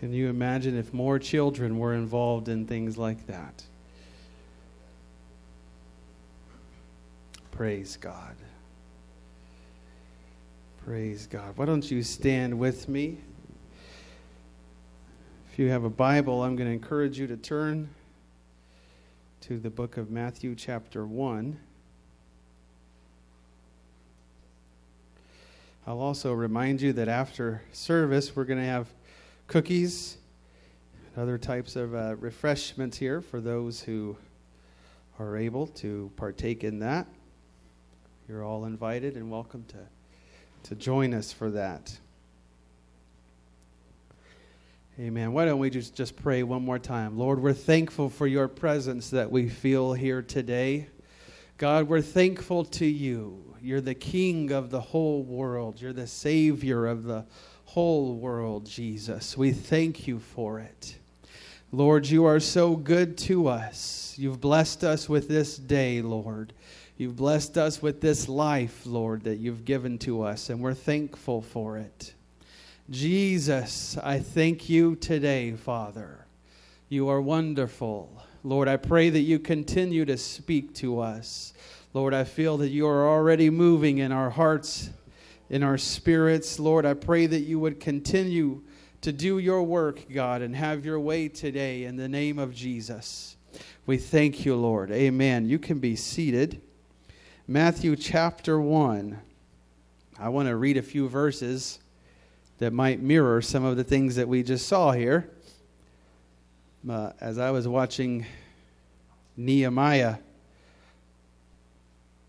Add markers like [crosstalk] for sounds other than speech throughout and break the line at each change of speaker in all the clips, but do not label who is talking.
Can you imagine if more children were involved in things like that? Praise God. Praise God. Why don't you stand with me? If you have a Bible, I'm going to encourage you to turn to the book of Matthew, chapter 1. I'll also remind you that after service, we're going to have cookies and other types of uh, refreshments here for those who are able to partake in that. You're all invited and welcome to, to join us for that. Amen. Why don't we just, just pray one more time? Lord, we're thankful for your presence that we feel here today. God, we're thankful to you. You're the King of the whole world, you're the Savior of the whole world, Jesus. We thank you for it. Lord, you are so good to us. You've blessed us with this day, Lord. You've blessed us with this life, Lord, that you've given to us, and we're thankful for it. Jesus, I thank you today, Father. You are wonderful. Lord, I pray that you continue to speak to us. Lord, I feel that you are already moving in our hearts, in our spirits. Lord, I pray that you would continue to do your work, God, and have your way today in the name of Jesus. We thank you, Lord. Amen. You can be seated. Matthew chapter 1. I want to read a few verses that might mirror some of the things that we just saw here. Uh, as I was watching Nehemiah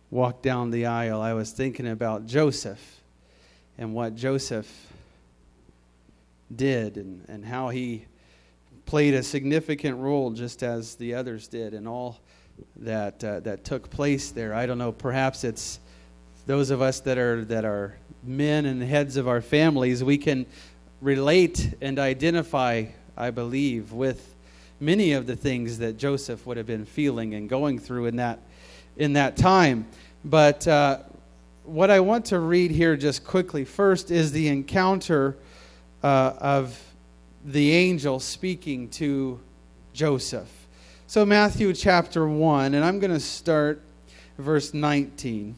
walk down the aisle, I was thinking about Joseph and what Joseph did and, and how he played a significant role just as the others did and all that uh, that took place there. I don't know. Perhaps it's those of us that are that are men and heads of our families. We can relate and identify, I believe, with many of the things that Joseph would have been feeling and going through in that in that time. But uh, what I want to read here just quickly first is the encounter uh, of the angel speaking to Joseph. So, Matthew chapter 1, and I'm going to start verse 19.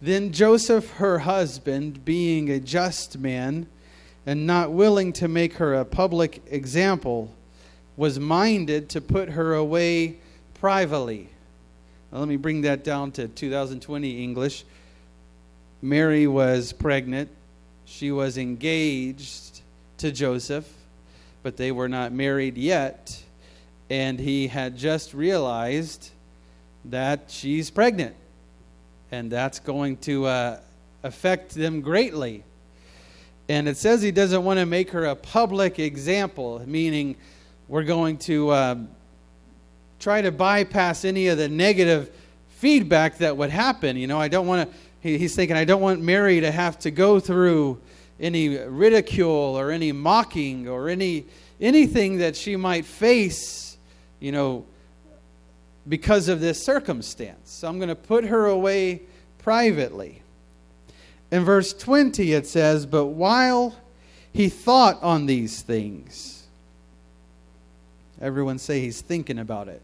Then Joseph, her husband, being a just man and not willing to make her a public example, was minded to put her away privately. Now, let me bring that down to 2020 English. Mary was pregnant. She was engaged to Joseph, but they were not married yet and he had just realized that she's pregnant. And that's going to uh, affect them greatly. And it says he doesn't want to make her a public example, meaning we're going to uh, try to bypass any of the negative feedback that would happen. You know, I don't want to, he, he's thinking, I don't want Mary to have to go through any ridicule or any mocking or any anything that she might face you know, because of this circumstance. So I'm going to put her away privately. In verse 20, it says, But while he thought on these things, everyone say he's thinking about it.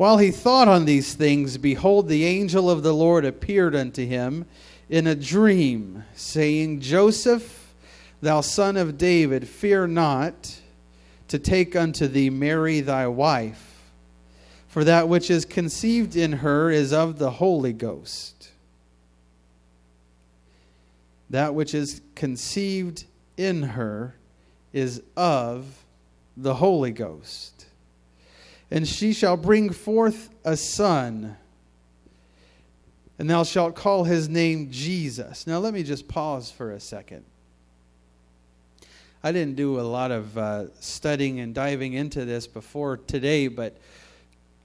While he thought on these things, behold, the angel of the Lord appeared unto him in a dream, saying, Joseph, thou son of David, fear not to take unto thee Mary thy wife, for that which is conceived in her is of the Holy Ghost. That which is conceived in her is of the Holy Ghost. And she shall bring forth a son, and thou shalt call his name Jesus. Now, let me just pause for a second. I didn't do a lot of uh, studying and diving into this before today, but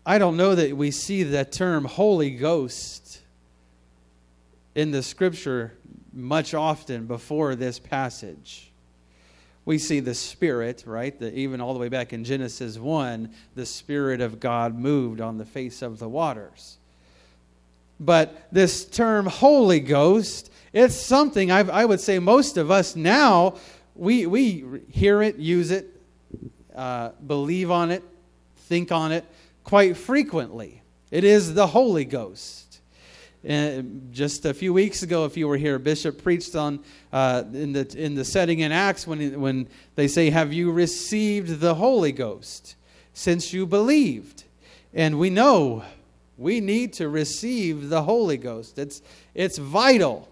I don't know that we see that term Holy Ghost in the scripture much often before this passage. We see the Spirit, right? The, even all the way back in Genesis 1, the Spirit of God moved on the face of the waters. But this term Holy Ghost, it's something I've, I would say most of us now we, we hear it, use it, uh, believe on it, think on it quite frequently. It is the Holy Ghost. And just a few weeks ago, if you were here, Bishop preached on uh, in the in the setting in Acts when when they say, "Have you received the Holy Ghost since you believed?" And we know we need to receive the Holy Ghost. It's it's vital.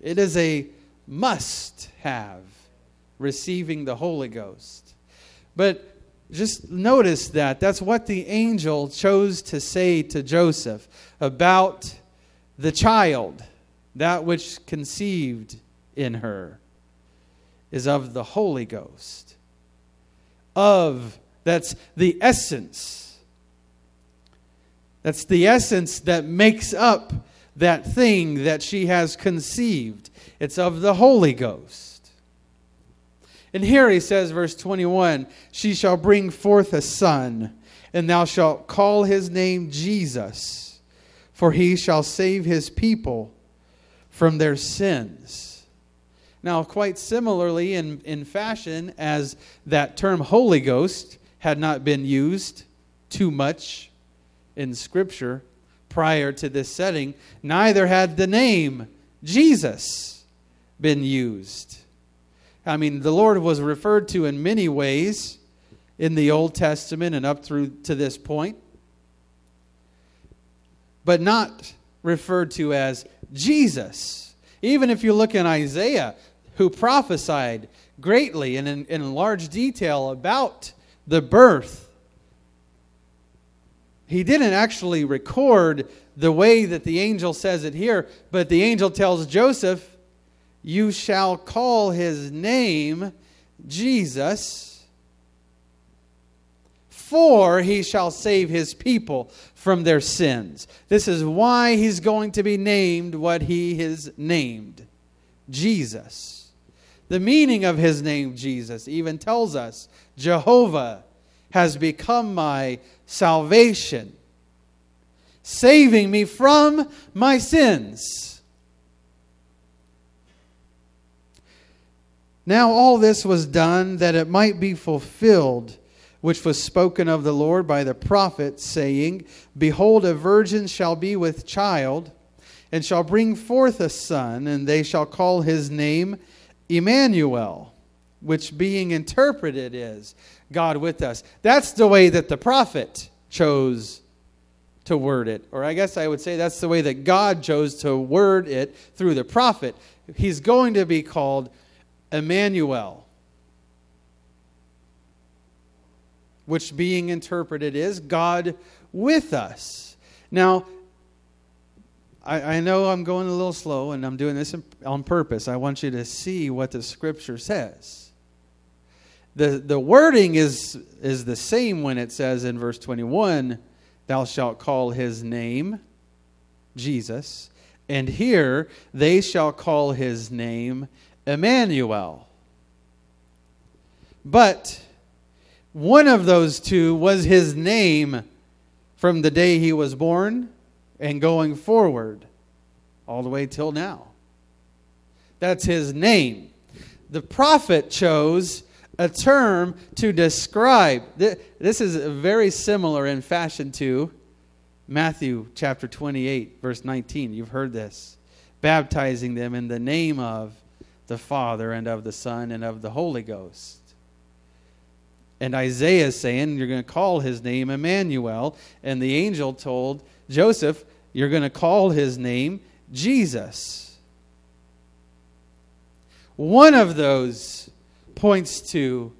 It is a must have receiving the Holy Ghost. But just notice that that's what the angel chose to say to Joseph about the child, that which conceived in her, is of the Holy Ghost. Of, that's the essence. That's the essence that makes up that thing that she has conceived. It's of the Holy Ghost. And here he says, verse 21 She shall bring forth a son, and thou shalt call his name Jesus for he shall save his people from their sins. Now, quite similarly, in, in fashion, as that term Holy Ghost had not been used too much in Scripture prior to this setting, neither had the name Jesus been used. I mean, the Lord was referred to in many ways in the Old Testament and up through to this point but not referred to as Jesus. Even if you look in Isaiah, who prophesied greatly and in, in large detail about the birth, he didn't actually record the way that the angel says it here, but the angel tells Joseph, You shall call his name Jesus for he shall save his people from their sins. This is why he's going to be named what he is named Jesus. The meaning of his name, Jesus, even tells us Jehovah has become my salvation, saving me from my sins. Now, all this was done that it might be fulfilled which was spoken of the Lord by the prophet, saying, Behold, a virgin shall be with child, and shall bring forth a son, and they shall call his name Emmanuel, which being interpreted is God with us. That's the way that the prophet chose to word it. Or I guess I would say that's the way that God chose to word it through the prophet. He's going to be called Emmanuel which being interpreted is God with us. Now, I, I, know I'm going a little slow and I'm doing this on purpose. I want you to see what the scripture says. The, the wording is, is the same when it says in verse 21, Thou shalt call his name Jesus. And here, they shall call his name Emmanuel. But one of those two was his name from the day he was born and going forward all the way till now. That's his name. The prophet chose a term to describe. This is very similar in fashion to Matthew chapter 28, verse 19. You've heard this. Baptizing them in the name of the Father and of the Son and of the Holy Ghost. And Isaiah is saying, You're going to call his name Emmanuel. And the angel told Joseph, You're going to call his name Jesus. One of those points to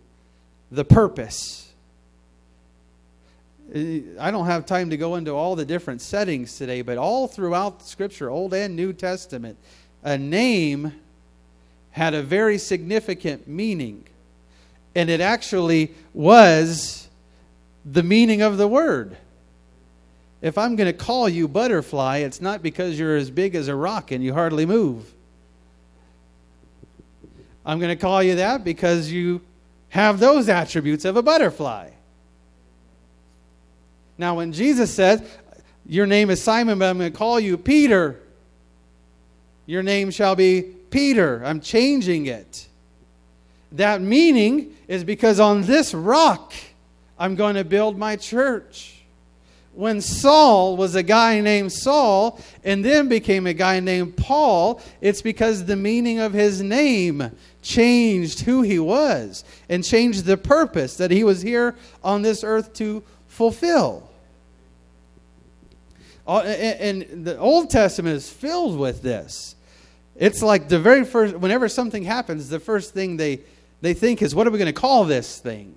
the purpose. Uh, I don't have time to go into all the different settings today, but all throughout Scripture, Old and New Testament, a name had a very significant meaning and it actually was the meaning of the word. If I'm going to call you butterfly, it's not because you're as big as a rock and you hardly move. I'm going to call you that because you have those attributes of a butterfly. Now, when Jesus said, Your name is Simon, but I'm going to call you Peter, your name shall be Peter. I'm changing it. That meaning is because on this rock I'm going to build my church. When Saul was a guy named Saul and then became a guy named Paul, it's because the meaning of his name changed who he was and changed the purpose that he was here on this earth to fulfill. And the Old Testament is filled with this. It's like the very first, whenever something happens, the first thing they, they think is, what are we going to call this thing?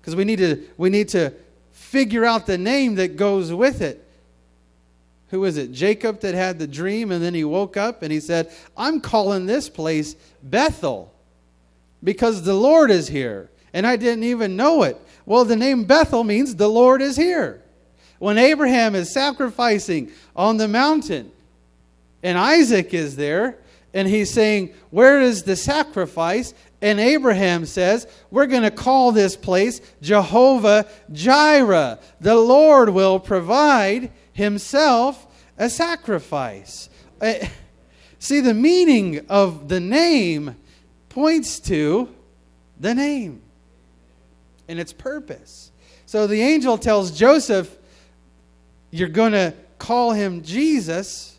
Because we, need to we need to figure out the name that goes with it. Who is it? Jacob that had the dream, and then he woke up and he said, I'm calling this place Bethel because the Lord is here. And I didn't even know it. Well, the name Bethel means the Lord is here. When Abraham is sacrificing on the mountain, and Isaac is there, and he's saying, Where is the sacrifice? And Abraham says, We're going to call this place Jehovah Jireh. The Lord will provide himself a sacrifice. Uh, see, the meaning of the name points to the name and its purpose. So the angel tells Joseph, You're going to call him Jesus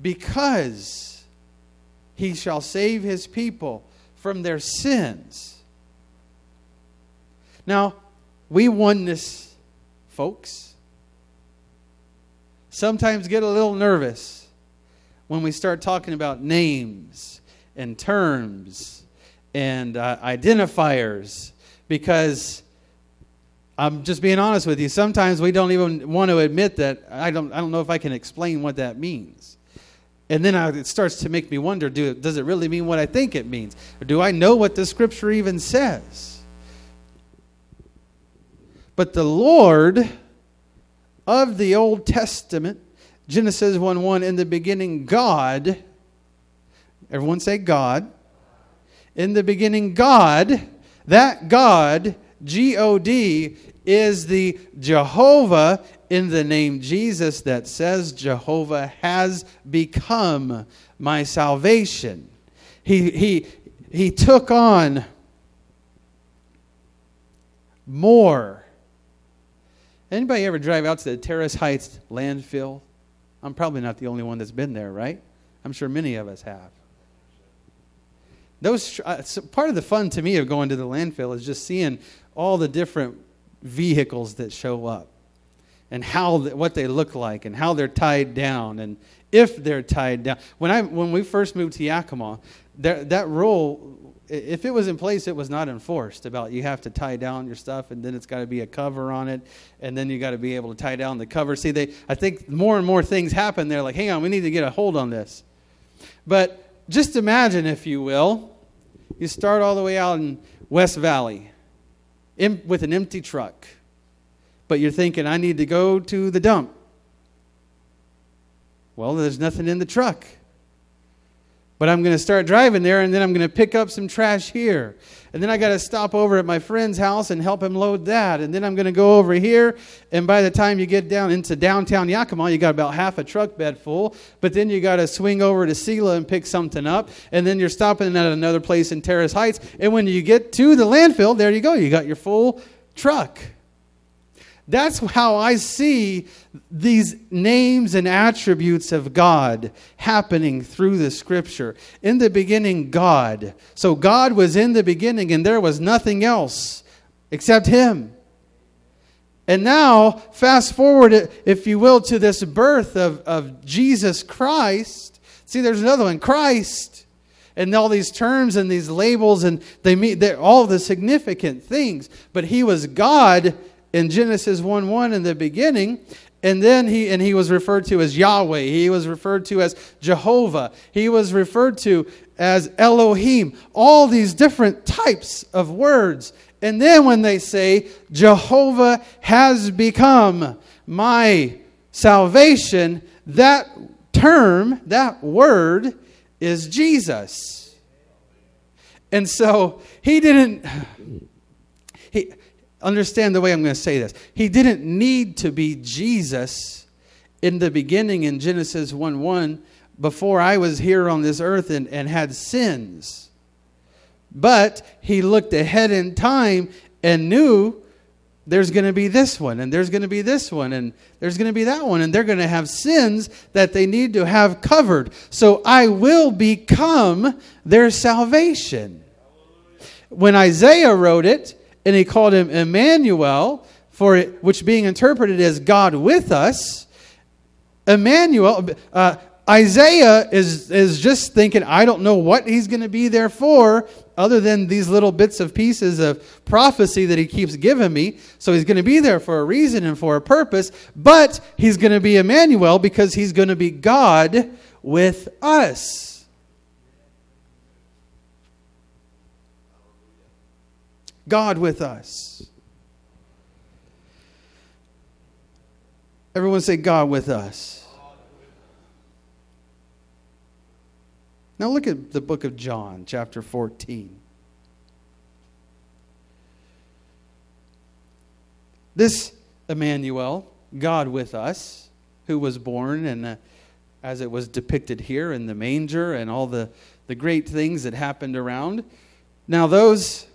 because he shall save his people from their sins. Now, we oneness folks sometimes get a little nervous when we start talking about names and terms and uh, identifiers because I'm just being honest with you. Sometimes we don't even want to admit that I don't, I don't know if I can explain what that means. And then I, it starts to make me wonder do, does it really mean what I think it means? Or do I know what the scripture even says? But the Lord of the Old Testament, Genesis 1 1, in the beginning, God, everyone say God. In the beginning, God, that God, G O D, is the Jehovah in the name Jesus that says Jehovah has become my salvation. He, he, he took on more. Anybody ever drive out to the Terrace Heights landfill? I'm probably not the only one that's been there, right? I'm sure many of us have. Those uh, part of the fun to me of going to the landfill is just seeing all the different vehicles that show up and how what they look like and how they're tied down and if they're tied down. When I when we first moved to Yakima, that that rule if it was in place, it was not enforced about you have to tie down your stuff and then it's got to be a cover on it and then you got to be able to tie down the cover. See, they I think more and more things happen. They're like, hang on, we need to get a hold on this. But just imagine, if you will, you start all the way out in West Valley in, with an empty truck but you're thinking, I need to go to the dump. Well, there's nothing in the truck. But I'm going to start driving there and then I'm going to pick up some trash here. And then I got to stop over at my friend's house and help him load that. And then I'm going to go over here. And by the time you get down into downtown Yakima, you got about half a truck bed full. But then you got to swing over to Selah and pick something up. And then you're stopping at another place in Terrace Heights. And when you get to the landfill, there you go. You got your full truck. That's how I see these names and attributes of God happening through the scripture. In the beginning, God. So God was in the beginning, and there was nothing else except Him. And now, fast forward, if you will, to this birth of, of Jesus Christ. See, there's another one Christ. And all these terms and these labels, and they mean all the significant things. But He was God in Genesis 1 1 in the beginning. And then he and he was referred to as Yahweh. He was referred to as Jehovah. He was referred to as Elohim. All these different types of words. And then when they say Jehovah has become my salvation, that term, that word is Jesus. And so he didn't [sighs] he understand the way I'm going to say this. He didn't need to be Jesus in the beginning in Genesis 1 1 before I was here on this earth and, and had sins. but he looked ahead in time and knew there's going to be this one, and there's going to be this one, and there's going to be that one, and they're going to have sins that they need to have covered. So I will become their salvation. When Isaiah wrote it, and he called him Emmanuel, for it, which being interpreted as God with us, Emmanuel, uh, Isaiah is, is just thinking, I don't know what he's going to be there for, other than these little bits of pieces of prophecy that he keeps giving me. So he's going to be there for a reason and for a purpose, but he's going to be Emmanuel because he's going to be God with us. God with us. Everyone say, God with us. Now look at the book of John, chapter 14. This Emmanuel, God with us, who was born and uh, as it was depicted here in the manger and all the, the great things that happened around. Now, those,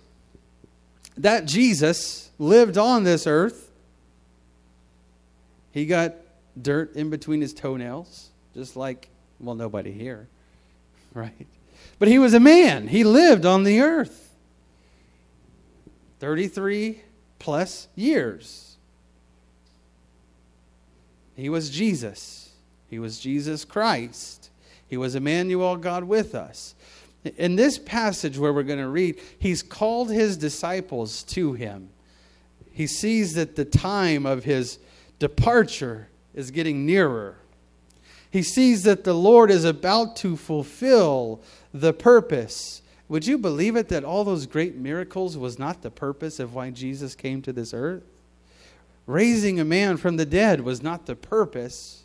that Jesus lived on this earth, he got dirt in between his toenails, just like, well, nobody here [laughs] right? But he was a man. He lived on the earth 33 plus years. He was Jesus. He was Jesus Christ. He was Emmanuel, God with us. In this passage where we're going to read, he's called his disciples to him. He sees that the time of his departure is getting nearer. He sees that the Lord is about to fulfill the purpose. Would you believe it that all those great miracles was not the purpose of why Jesus came to this earth? Raising a man from the dead was not the purpose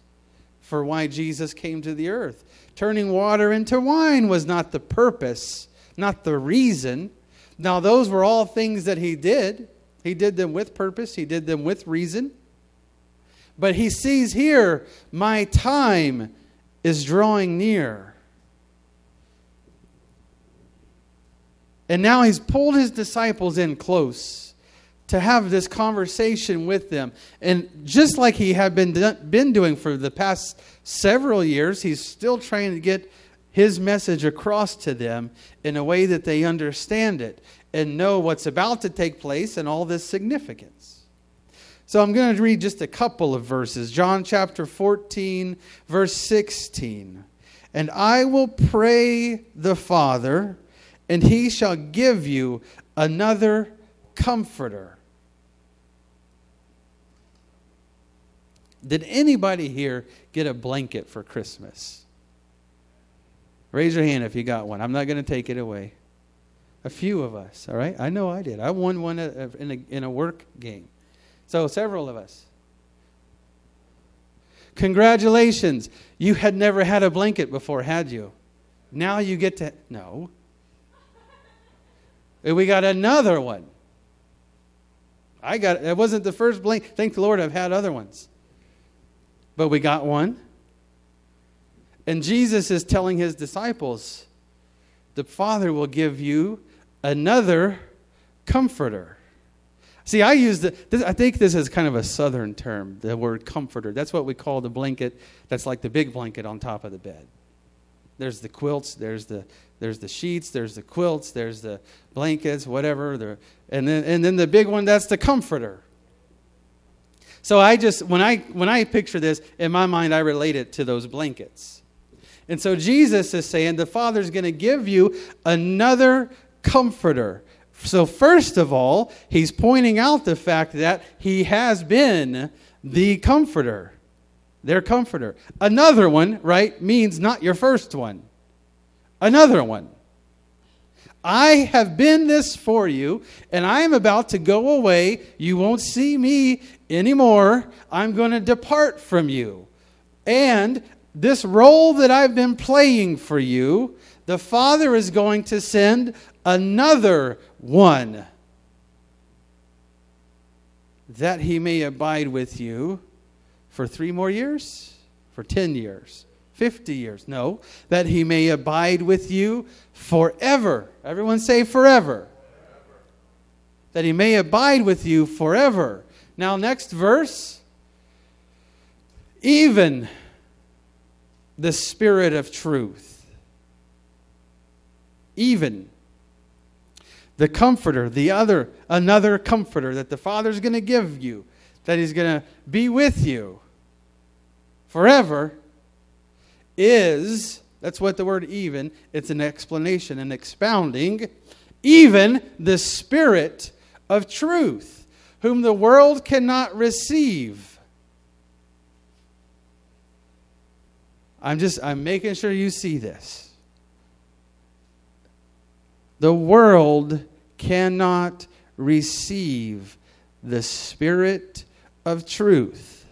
for why Jesus came to the earth. Turning water into wine was not the purpose, not the reason. Now, those were all things that he did. He did them with purpose, he did them with reason. But he sees here, my time is drawing near. And now he's pulled his disciples in close to have this conversation with them. And just like he had been, been doing for the past several years, he's still trying to get his message across to them in a way that they understand it and know what's about to take place and all this significance. So I'm going to read just a couple of verses. John chapter 14, verse 16. And I will pray the Father, and he shall give you another comforter. Did anybody here get a blanket for Christmas? Raise your hand if you got one. I'm not going to take it away. A few of us, all right? I know I did. I won one in a, in a work game. So, several of us. Congratulations. You had never had a blanket before, had you? Now you get to. No. We got another one. I got it wasn't the first blanket. Thank the Lord I've had other ones. But we got one. And Jesus is telling his disciples, the Father will give you another comforter. See, I use the, I think this is kind of a southern term, the word comforter. That's what we call the blanket that's like the big blanket on top of the bed. There's the quilts, there's the, there's the sheets, there's the quilts, there's the blankets, whatever. And then, and then the big one, that's the comforter. So I just, when I, when I picture this, in my mind, I relate it to those blankets. And so Jesus is saying the Father's going to give you another comforter. So, first of all, he's pointing out the fact that he has been the comforter, their comforter. Another one, right, means not your first one. Another one. I have been this for you, and I am about to go away. You won't see me anymore. I'm going to depart from you. And this role that I've been playing for you, the Father is going to send another one, that he may abide with you for three more years, for 10 years, 50 years. No, that he may abide with you forever. Everyone say forever. That he may abide with you forever. Now, next verse. Even the Spirit of truth. Even the comforter, the other, another comforter that the Father's going to give you, that He's going to be with you forever, is that's what the word even, it's an explanation, an expounding, even the Spirit of truth, whom the world cannot receive. I'm just, I'm making sure you see this. The world cannot receive the Spirit of truth,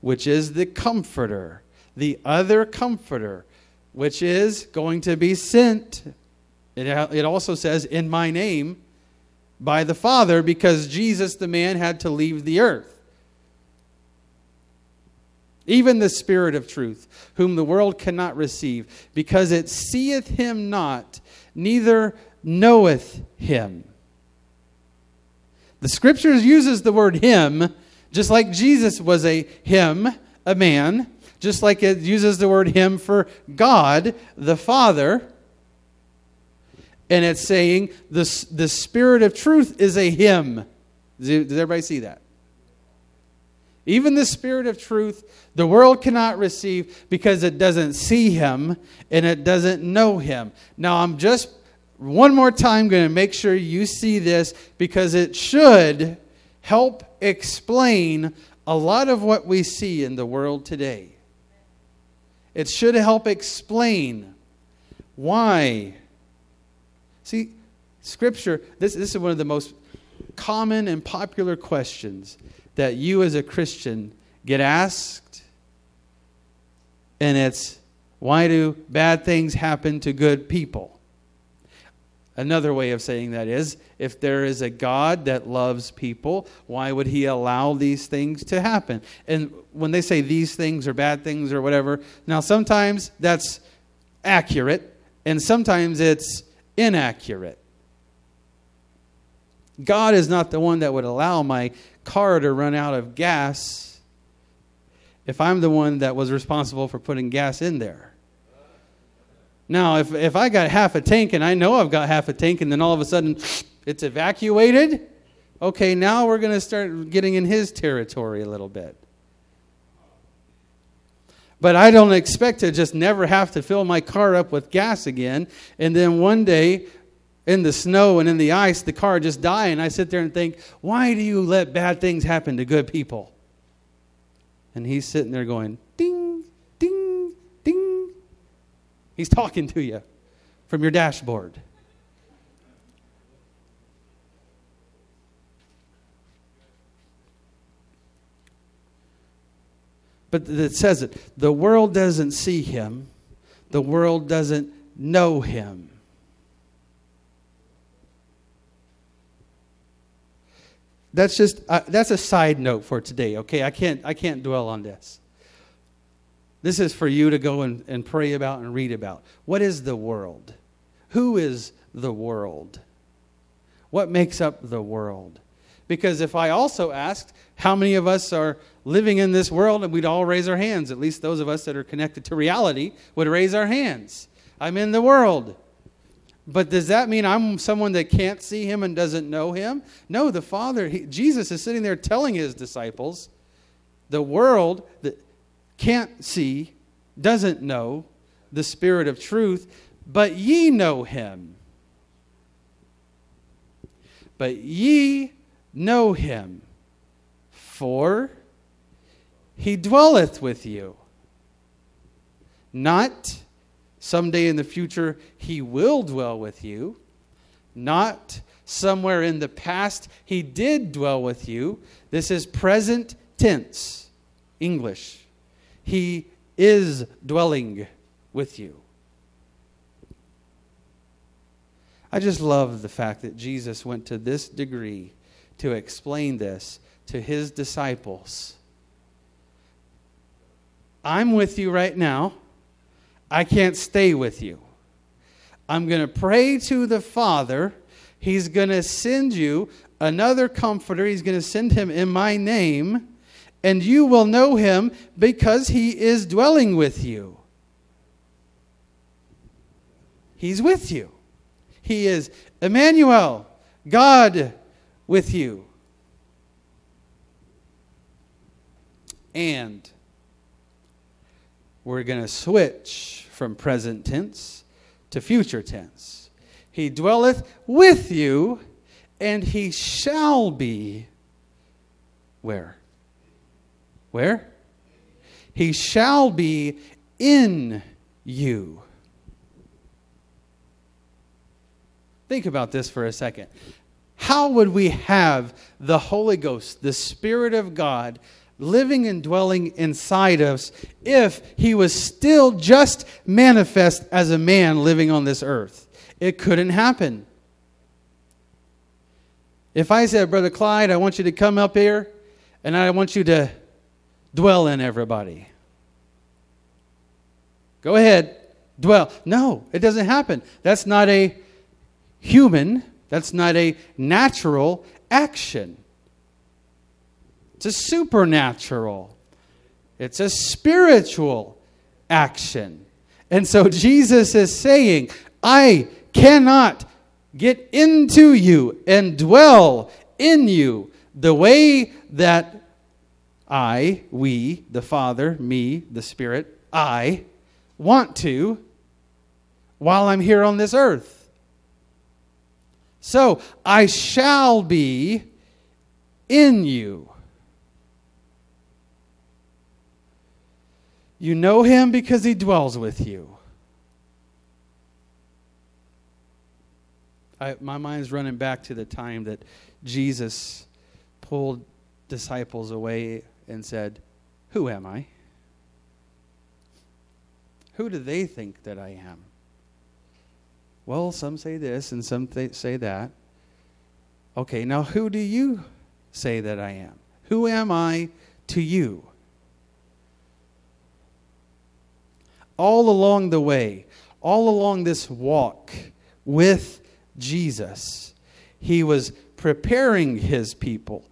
which is the Comforter, the other Comforter, which is going to be sent. It, it also says, in my name, by the Father, because Jesus, the man, had to leave the earth. Even the Spirit of truth, whom the world cannot receive, because it seeth him not, neither knoweth him. The scriptures uses the word him just like Jesus was a him, a man, just like it uses the word him for God, the Father. And it's saying the, the Spirit of truth is a him. Does everybody see that? Even the Spirit of truth, the world cannot receive because it doesn't see him and it doesn't know him. Now, I'm just one more time going to make sure you see this because it should help explain a lot of what we see in the world today. It should help explain why. See, Scripture, this, this is one of the most common and popular questions that you as a Christian get asked. And it's why do bad things happen to good people? Another way of saying that is if there is a God that loves people, why would he allow these things to happen? And when they say these things are bad things or whatever, now sometimes that's accurate and sometimes it's inaccurate. God is not the one that would allow my car to run out of gas if I'm the one that was responsible for putting gas in there. Now, if, if I got half a tank and I know I've got half a tank and then all of a sudden it's evacuated, okay, now we're going to start getting in his territory a little bit. But I don't expect to just never have to fill my car up with gas again. And then one day, in the snow and in the ice, the car just die. And I sit there and think, why do you let bad things happen to good people? And he's sitting there going, ding, He's talking to you from your dashboard. But it says it the world doesn't see him, the world doesn't know him. That's just uh, that's a side note for today. Okay, I can't I can't dwell on this. This is for you to go and, and pray about and read about. What is the world? Who is the world? What makes up the world? Because if I also asked how many of us are living in this world, and we'd all raise our hands, at least those of us that are connected to reality would raise our hands. I'm in the world. But does that mean I'm someone that can't see him and doesn't know him? No, the Father, he, Jesus is sitting there telling his disciples, the world, the, can't see, doesn't know the Spirit of truth, but ye know him. But ye know him, for he dwelleth with you. Not someday in the future he will dwell with you. Not somewhere in the past he did dwell with you. This is present tense, English. He is dwelling with you. I just love the fact that Jesus went to this degree to explain this to his disciples. I'm with you right now. I can't stay with you. I'm going to pray to the Father. He's going to send you another comforter. He's going to send him in my name, and you will know him because he is dwelling with you. He's with you. He is Emmanuel, God with you. And we're going to switch from present tense to future tense. He dwelleth with you, and he shall be where? Where? He shall be in you. Think about this for a second. How would we have the Holy Ghost, the Spirit of God, living and dwelling inside us if he was still just manifest as a man living on this earth? It couldn't happen. If I said, Brother Clyde, I want you to come up here and I want you to dwell in everybody. Go ahead, dwell. No, it doesn't happen. That's not a human, that's not a natural action. It's a supernatural, it's a spiritual action. And so Jesus is saying, I cannot get into you and dwell in you the way that I, we, the Father, me, the Spirit, I want to while I'm here on this earth. So I shall be in you. You know him because he dwells with you. I, my mind's running back to the time that Jesus pulled disciples away and said, Who am I? Who do they think that I am? Well, some say this and some th- say that. Okay, now who do you say that I am? Who am I to you? All along the way, all along this walk with Jesus, he was preparing his people,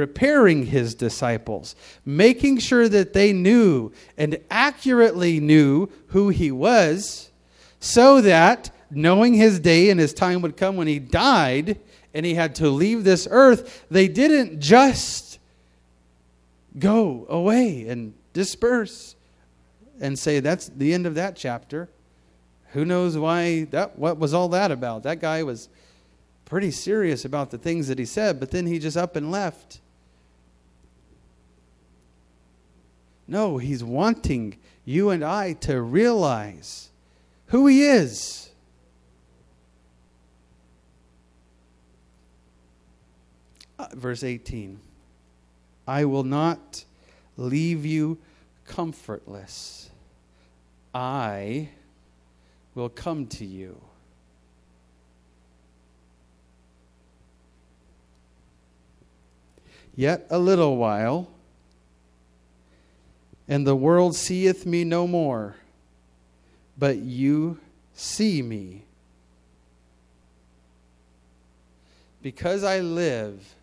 preparing his disciples, making sure that they knew and accurately knew who he was, so that knowing his day and his time would come when he died and he had to leave this earth, they didn't just go away and disperse and say that's the end of that chapter. Who knows why that what was all that about? That guy was pretty serious about the things that he said, but then he just up and left. No, he's wanting you and I to realize who he is Uh, verse 18 I will not leave you comfortless. I will come to you. Yet a little while, and the world seeth me no more, but you see me. Because I live,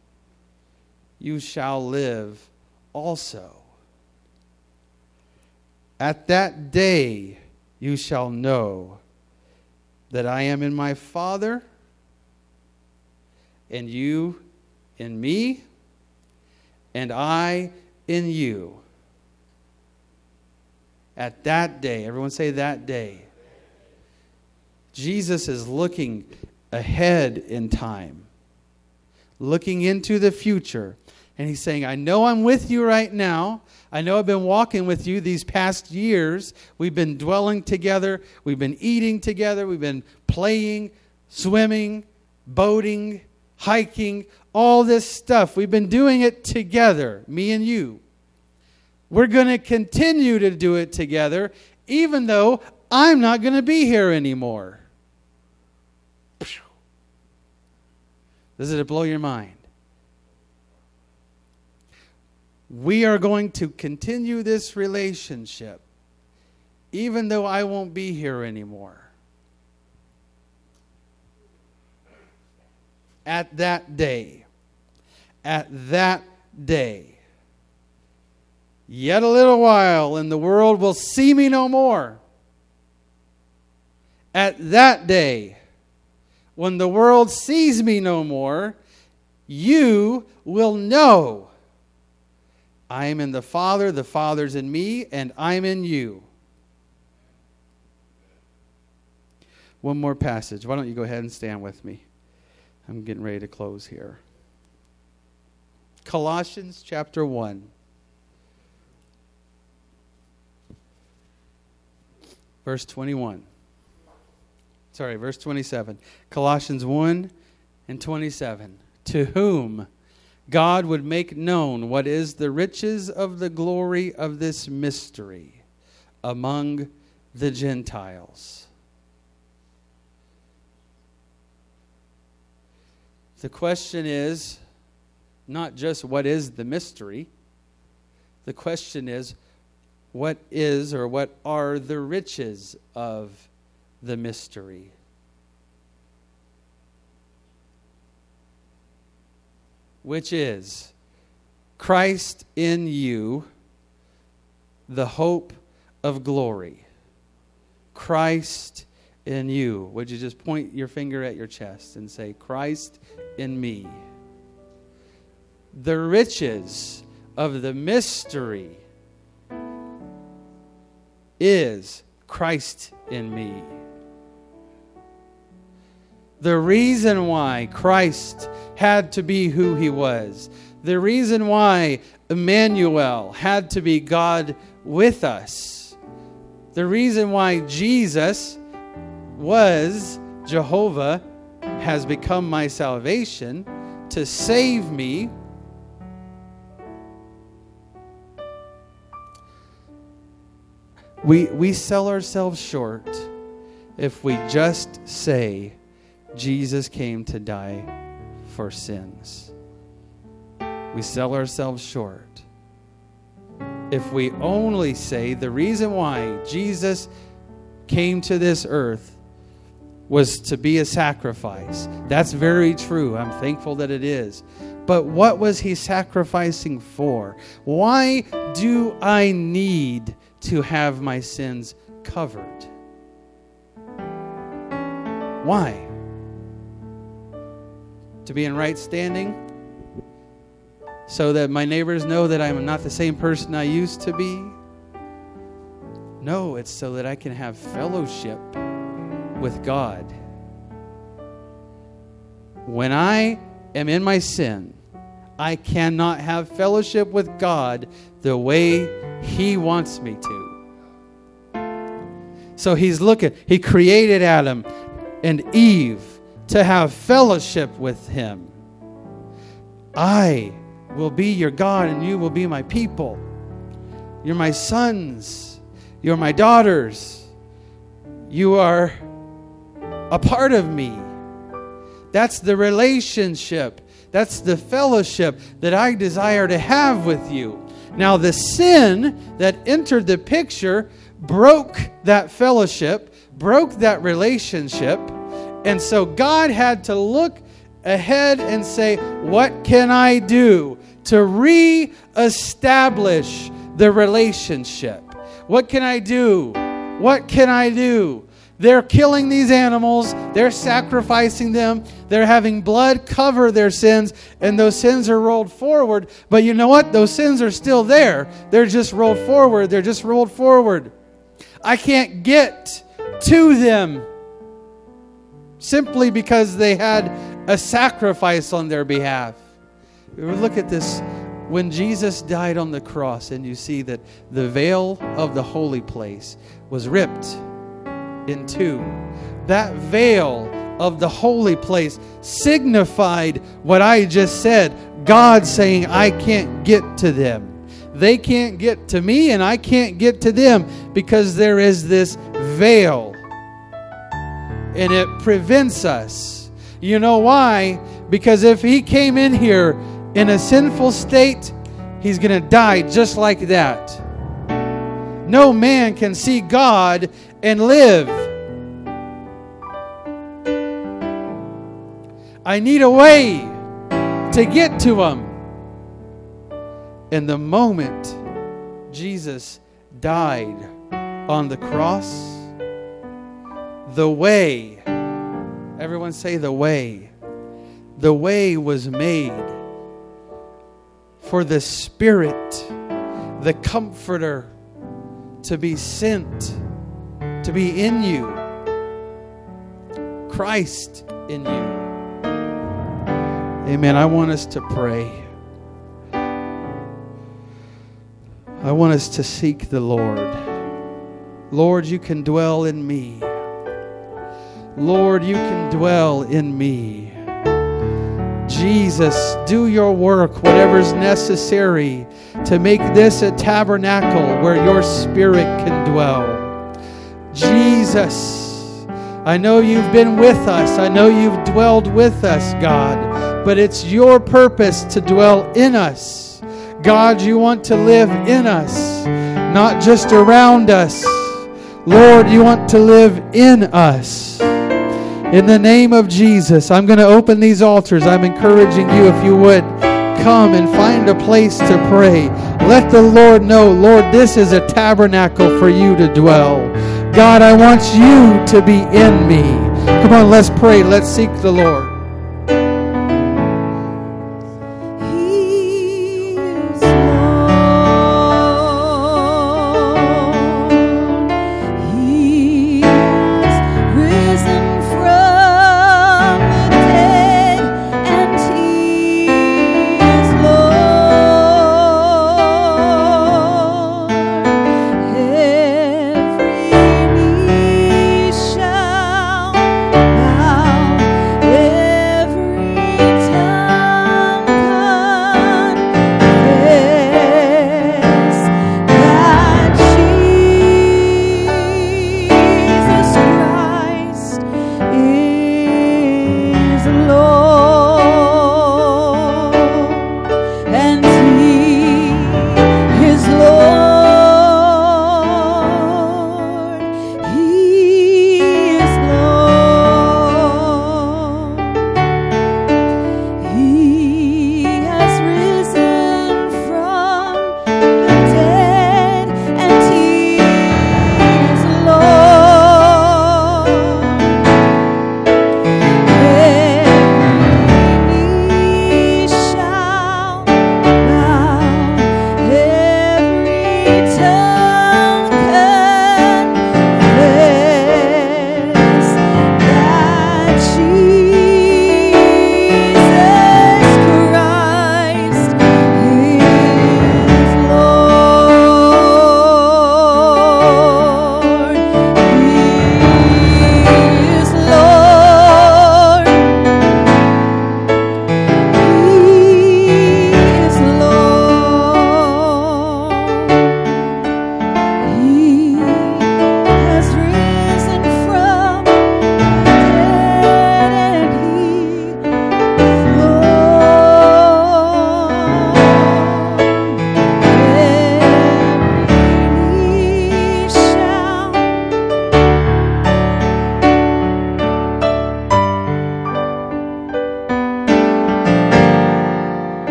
you shall live also. At that day you shall know that I am in my Father, and you in me, and I in you. At that day, everyone say that day. Jesus is looking ahead in time, looking into the future and he's saying, I know I'm with you right now. I know I've been walking with you these past years. We've been dwelling together. We've been eating together. We've been playing, swimming, boating, hiking, all this stuff. We've been doing it together, me and you. We're going to continue to do it together, even though I'm not going to be here anymore. Does it blow your mind? we are going to continue this relationship even though I won't be here anymore. At that day, at that day, yet a little while, and the world will see me no more. At that day, when the world sees me no more, you will know I am in the Father, the Father's in me, and I'm in you. One more passage. Why don't you go ahead and stand with me? I'm getting ready to close here. Colossians chapter 1. Verse 21. Sorry, verse 27. Colossians 1 and 27. To whom God would make known what is the riches of the glory of this mystery among the Gentiles. The question is not just what is the mystery, the question is what is or what are the riches of the mystery? which is Christ in you, the hope of glory. Christ in you. Would you just point your finger at your chest and say, Christ in me? The riches of the mystery is Christ in me. The reason why Christ had to be who he was. The reason why Emmanuel had to be God with us. The reason why Jesus was Jehovah has become my salvation to save me. We, we sell ourselves short if we just say Jesus came to die for sins. We sell ourselves short. If we only say the reason why Jesus came to this earth was to be a sacrifice, that's very true. I'm thankful that it is. But what was he sacrificing for? Why do I need to have my sins covered? Why? to be in right standing so that my neighbors know that I'm not the same person I used to be. No, it's so that I can have fellowship with God. When I am in my sin, I cannot have fellowship with God the way He wants me to. So He's looking, He created Adam and Eve to have fellowship with Him. I will be your God and you will be my people. You're my sons. You're my daughters. You are a part of me. That's the relationship. That's the fellowship that I desire to have with you. Now, the sin that entered the picture broke that fellowship, broke that relationship and so God had to look ahead and say, What can I do to re-establish the relationship? What can I do? What can I do? They're killing these animals, they're sacrificing them, they're having blood cover their sins, and those sins are rolled forward. But you know what? Those sins are still there. They're just rolled forward. They're just rolled forward. I can't get to them simply because they had a sacrifice on their behalf. Look at this. When Jesus died on the cross, and you see that the veil of the holy place was ripped in two, that veil of the holy place signified what I just said God saying, I can't get to them. They can't get to me, and I can't get to them because there is this veil and it prevents us. You know why? Because if he came in here in a sinful state, he's going to die just like that. No man can see God and live. I need a way to get to Him. And the moment Jesus died on the cross, the way, everyone say the way, the way was made for the Spirit, the Comforter, to be sent, to be in you. Christ in you. Amen. I want us to pray. I want us to seek the Lord. Lord, you can dwell in me. Lord, you can dwell in me. Jesus, do your work, whatever's necessary to make this a tabernacle where your spirit can dwell. Jesus, I know you've been with us. I know you've dwelled with us, God but it's your purpose to dwell in us. God, you want to live in us, not just around us. Lord, you want to live in us. In the name of Jesus, I'm going to open these altars. I'm encouraging you, if you would, come and find a place to pray. Let the Lord know, Lord, this is a tabernacle for you to dwell. God, I want you to be in me. Come on, let's pray. Let's seek the Lord.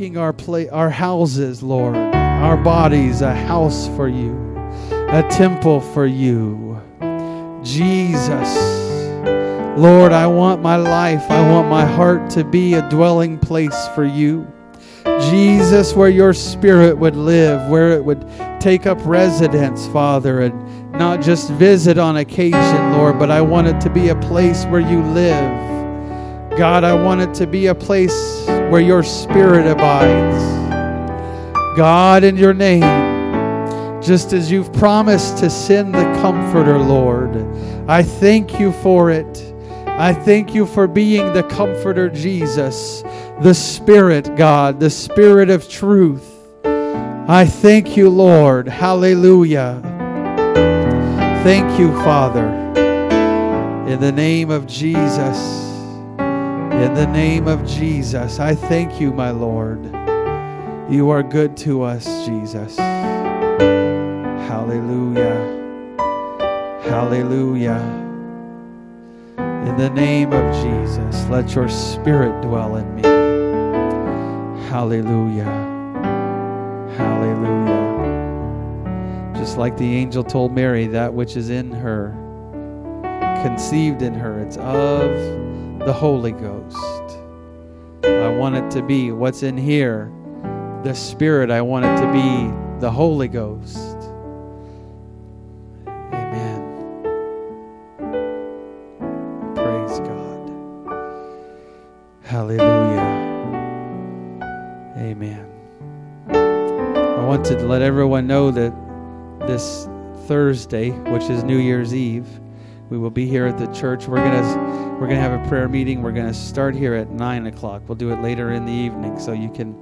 Making our play, our houses, Lord, our bodies a house for you, a temple for you. Jesus. Lord, I want my life, I want my heart to be a dwelling place for you. Jesus, where your spirit would live, where it would take up residence, Father, and not just visit on occasion, Lord, but I want it to be a place where you live. God, I want it to be a place where your spirit abides. God, in your name, just as you've promised to send the Comforter, Lord, I thank you for it. I thank you for being the Comforter, Jesus, the Spirit, God, the Spirit of truth. I thank you, Lord. Hallelujah. Thank you, Father. In the name of Jesus. In the name of Jesus. I thank you, my Lord. You are good to us, Jesus. Hallelujah. Hallelujah. In the name of Jesus, let your spirit dwell in me. Hallelujah. Hallelujah. Just like the angel told Mary, that which is in her, conceived in her, it's of the Holy Ghost. I want it to be what's in here, the Spirit. I want it to be the Holy Ghost. Amen. Praise God. Hallelujah. Amen. I want to let everyone know that this Thursday, which is New Year's Eve, we will be here at the church. We're gonna we're gonna have a prayer meeting. We're gonna start here at nine o'clock. We'll do it later in the evening, so you can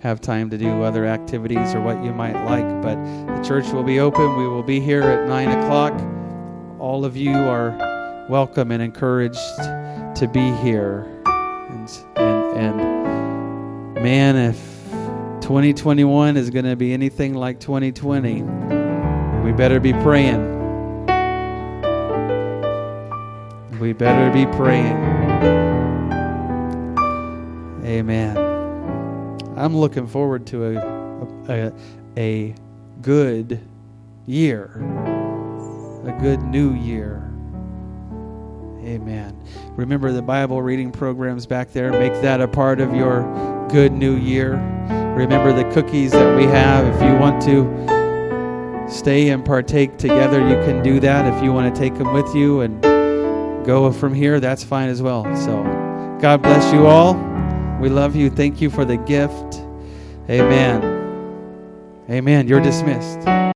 have time to do other activities or what you might like. But the church will be open. We will be here at nine o'clock. All of you are welcome and encouraged to be here. And and, and man, if 2021 is going to be anything like 2020, we better be praying. We better be praying. Amen. I'm looking forward to a, a, a good year, a good new year. Amen. Remember the Bible reading programs back there. Make that a part of your good new year. Remember the cookies that we have. If you want to stay and partake together, you can do that. If you want to take them with you and go from here, that's fine as well. So, God bless you all. We love you. Thank you for the gift. Amen. Amen. You're dismissed.